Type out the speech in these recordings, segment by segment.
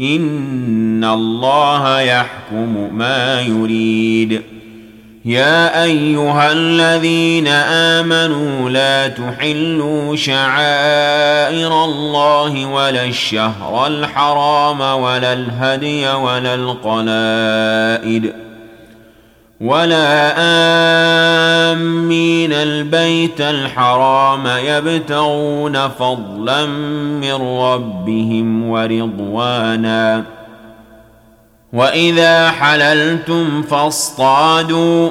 إن الله يحكم ما يريد. يا أيها الذين آمنوا لا تحلوا شعائر الله ولا الشهر الحرام ولا الهدي ولا القلائد. ولا آمين البيت الحرام يبتغون فضلا من ربهم ورضوانا وإذا حللتم فاصطادوا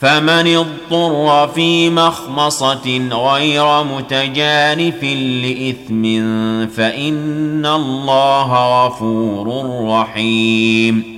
فمن اضطر في مخمصة غير متجانف لإثم فإن الله غفور رحيم.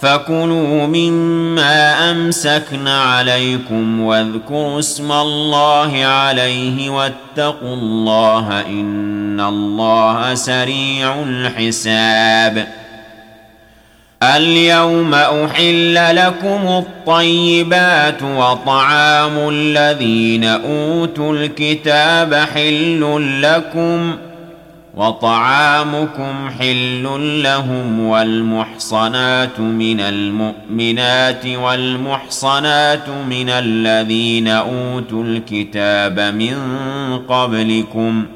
فكلوا مما أمسكن عليكم واذكروا اسم الله عليه واتقوا الله إن الله سريع الحساب. اليوم أحل لكم الطيبات وطعام الذين أوتوا الكتاب حل لكم ۖ وطعامكم حل لهم والمحصنات من المؤمنات والمحصنات من الذين أوتوا الكتاب من قبلكم ۖ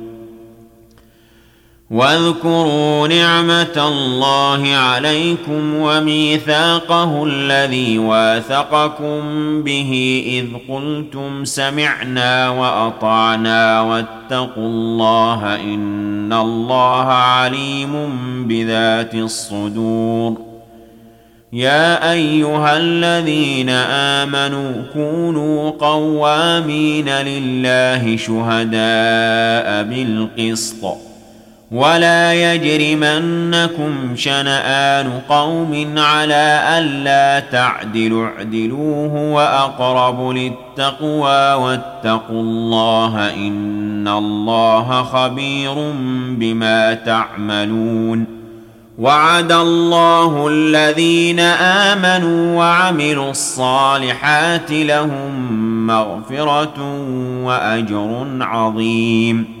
واذكروا نعمة الله عليكم وميثاقه الذي واثقكم به إذ قلتم سمعنا وأطعنا واتقوا الله إن الله عليم بذات الصدور. يا أيها الذين آمنوا كونوا قوامين لله شهداء بالقسط. ولا يجرمنكم شنآن قوم على ألا تعدلوا اعدلوه وأقرب للتقوى واتقوا الله إن الله خبير بما تعملون وعد الله الذين آمنوا وعملوا الصالحات لهم مغفرة وأجر عظيم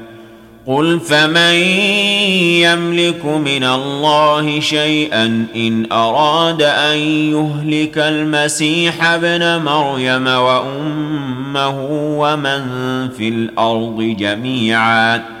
قل فمن يملك من الله شيئا ان اراد ان يهلك المسيح ابن مريم وامه ومن في الأرض جميعا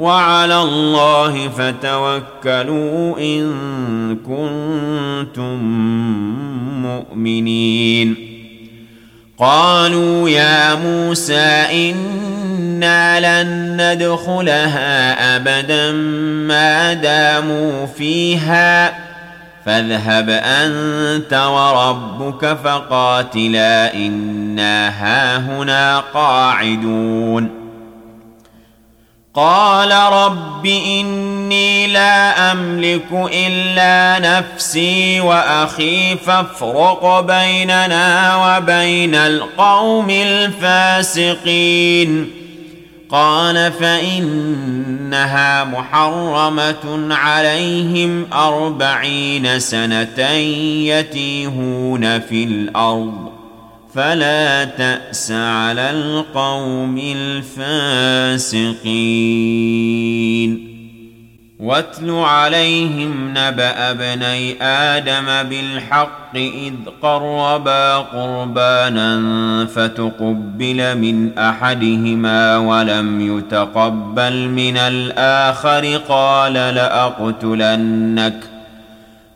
وعلى الله فتوكلوا إن كنتم مؤمنين. قالوا يا موسى إنا لن ندخلها أبدا ما داموا فيها. فاذهب أنت وربك فقاتلا إنا هاهنا قاعدون. قال رب إني لا أملك إلا نفسي وأخي فافرق بيننا وبين القوم الفاسقين. قال فإنها محرمة عليهم أربعين سنة يتيهون في الأرض. فلا تأس على القوم الفاسقين. واتل عليهم نبأ ابني آدم بالحق إذ قربا قربانا فتقبل من أحدهما ولم يتقبل من الآخر قال لأقتلنك ۖ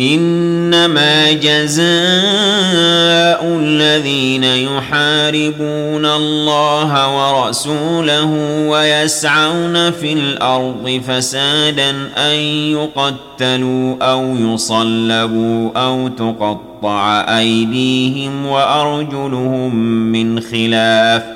إنما جزاء الذين يحاربون الله ورسوله ويسعون في الأرض فسادا أن يقتلوا أو يصلبوا أو تقطع أيديهم وأرجلهم من خلاف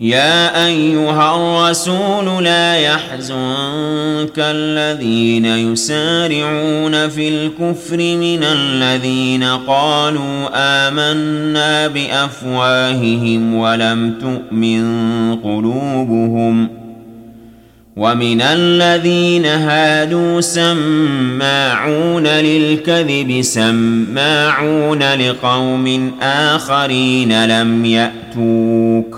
يا أيها الرسول لا يحزنك الذين يسارعون في الكفر من الذين قالوا آمنا بأفواههم ولم تؤمن قلوبهم ومن الذين هادوا سماعون للكذب سماعون لقوم آخرين لم يأتوك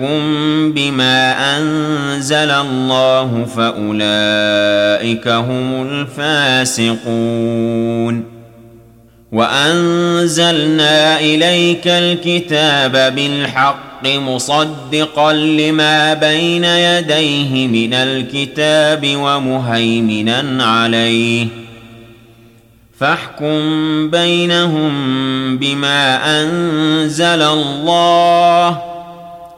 يحكم بما أنزل الله فأولئك هم الفاسقون وأنزلنا إليك الكتاب بالحق مصدقا لما بين يديه من الكتاب ومهيمنا عليه فاحكم بينهم بما أنزل الله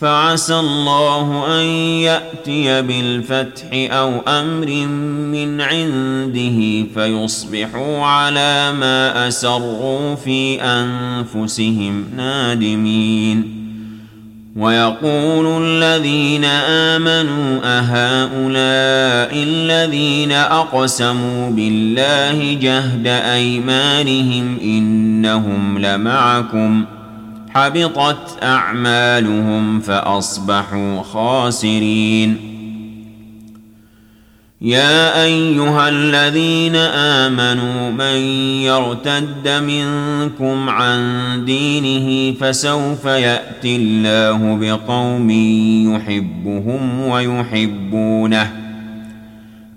فعسى الله أن يأتي بالفتح أو أمر من عنده فيصبحوا على ما أسروا في أنفسهم نادمين. ويقول الذين آمنوا أهؤلاء الذين أقسموا بالله جهد أيمانهم إنهم لمعكم ۖ حبطت أعمالهم فأصبحوا خاسرين. يا أيها الذين آمنوا من يرتد منكم عن دينه فسوف يأتي الله بقوم يحبهم ويحبونه.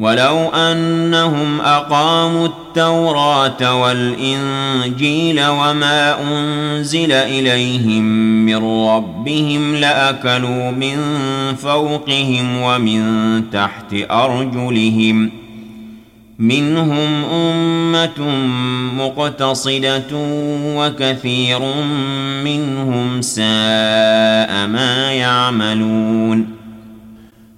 ولو أنهم أقاموا التوراة والإنجيل وما أنزل إليهم من ربهم لأكلوا من فوقهم ومن تحت أرجلهم منهم أمة مقتصدة وكثير منهم ساء ما يعملون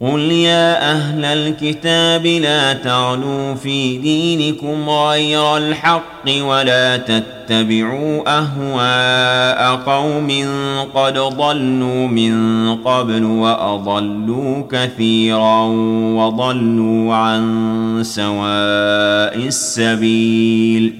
قل يا أهل الكتاب لا تغلوا في دينكم غير الحق ولا تتبعوا اهواء قوم قد ضلوا من قبل واضلوا كثيرا وضلوا عن سواء السبيل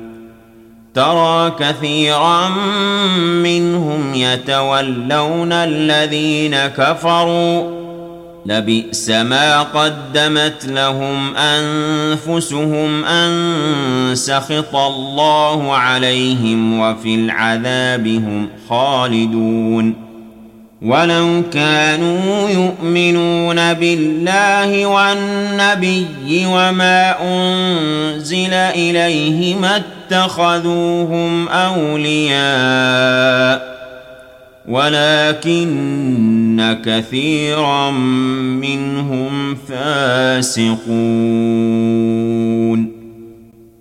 ترى كثيرا منهم يتولون الذين كفروا. لبئس ما قدمت لهم أنفسهم أن سخط الله عليهم وفي العذاب هم خالدون. ولو كانوا يؤمنون بالله والنبي وما أنزل إليه ما اتخذوهم أولياء ولكن كثيرا منهم فاسقون.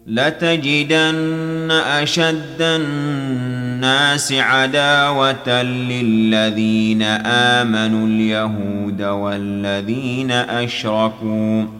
لتجدن أشد الناس عداوة للذين آمنوا اليهود والذين أشركوا.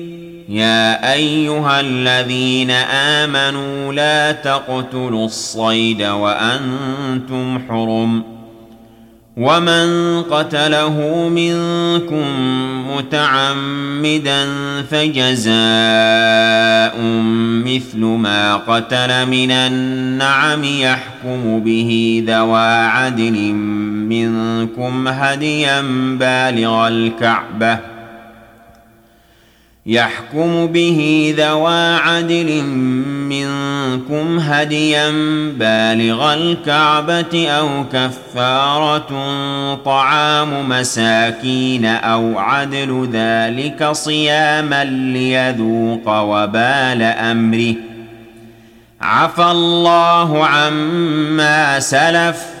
يا أيها الذين آمنوا لا تقتلوا الصيد وأنتم حرم ومن قتله منكم متعمدا فجزاء مثل ما قتل من النعم يحكم به ذوى عدل منكم هديا بالغ الكعبة يحكم به ذوى عدل منكم هديا بالغ الكعبة أو كفارة طعام مساكين أو عدل ذلك صياما ليذوق وبال أمره. عفى الله عما سلف.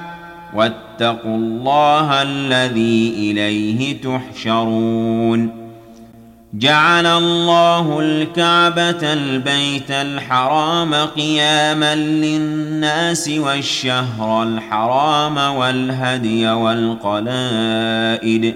واتقوا الله الذي إليه تحشرون. جعل الله الكعبة البيت الحرام قياما للناس والشهر الحرام والهدي والقلائد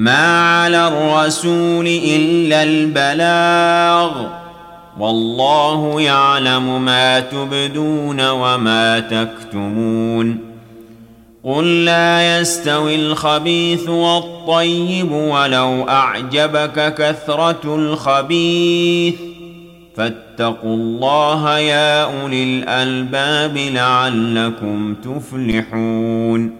ما على الرسول الا البلاغ والله يعلم ما تبدون وما تكتمون قل لا يستوي الخبيث والطيب ولو اعجبك كثره الخبيث فاتقوا الله يا اولي الالباب لعلكم تفلحون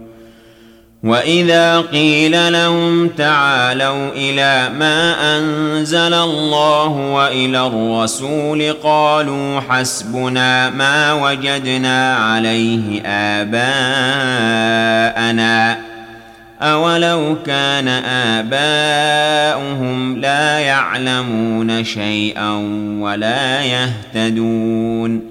واذا قيل لهم تعالوا إلى ما انزل الله والى الرسول قالوا حسبنا ما وجدنا عليه اباءنا اولو كان اباؤهم لا يعلمون شيئا ولا يهتدون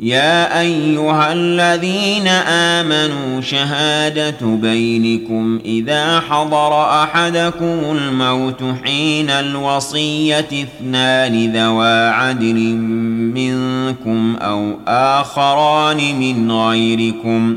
يا أيها الذين آمنوا شهادة بينكم إذا حضر أحدكم الموت حين الوصية اثنان ذوا عدل منكم أو آخران من غيركم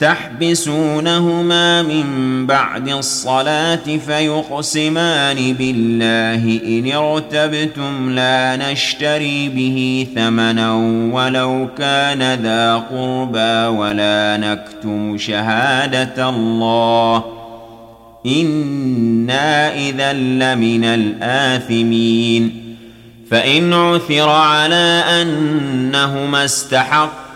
تحبسونهما من بعد الصلاة فيقسمان بالله. إن ارتبتم لا نشتري به ثمنا ولو كان ذا قربى ولا نكتم شهادة الله. إنا إذا لمن الآثمين. فإن عثر على أنهما استحق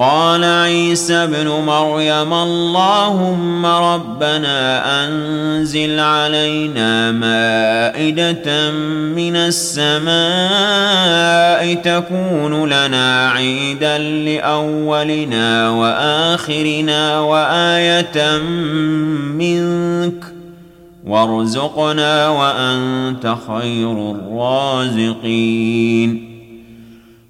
قال عيسى ابن مريم اللهم ربنا أنزل علينا مائدة من السماء تكون لنا عيدا لأولنا وآخرنا وآية منك وارزقنا وأنت خير الرازقين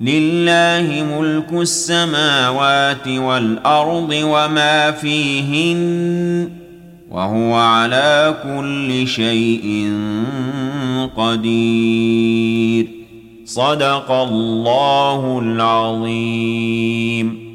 لله ملك السماوات والأرض وما فيهن وهو على كل شيء قدير. صدق الله العظيم.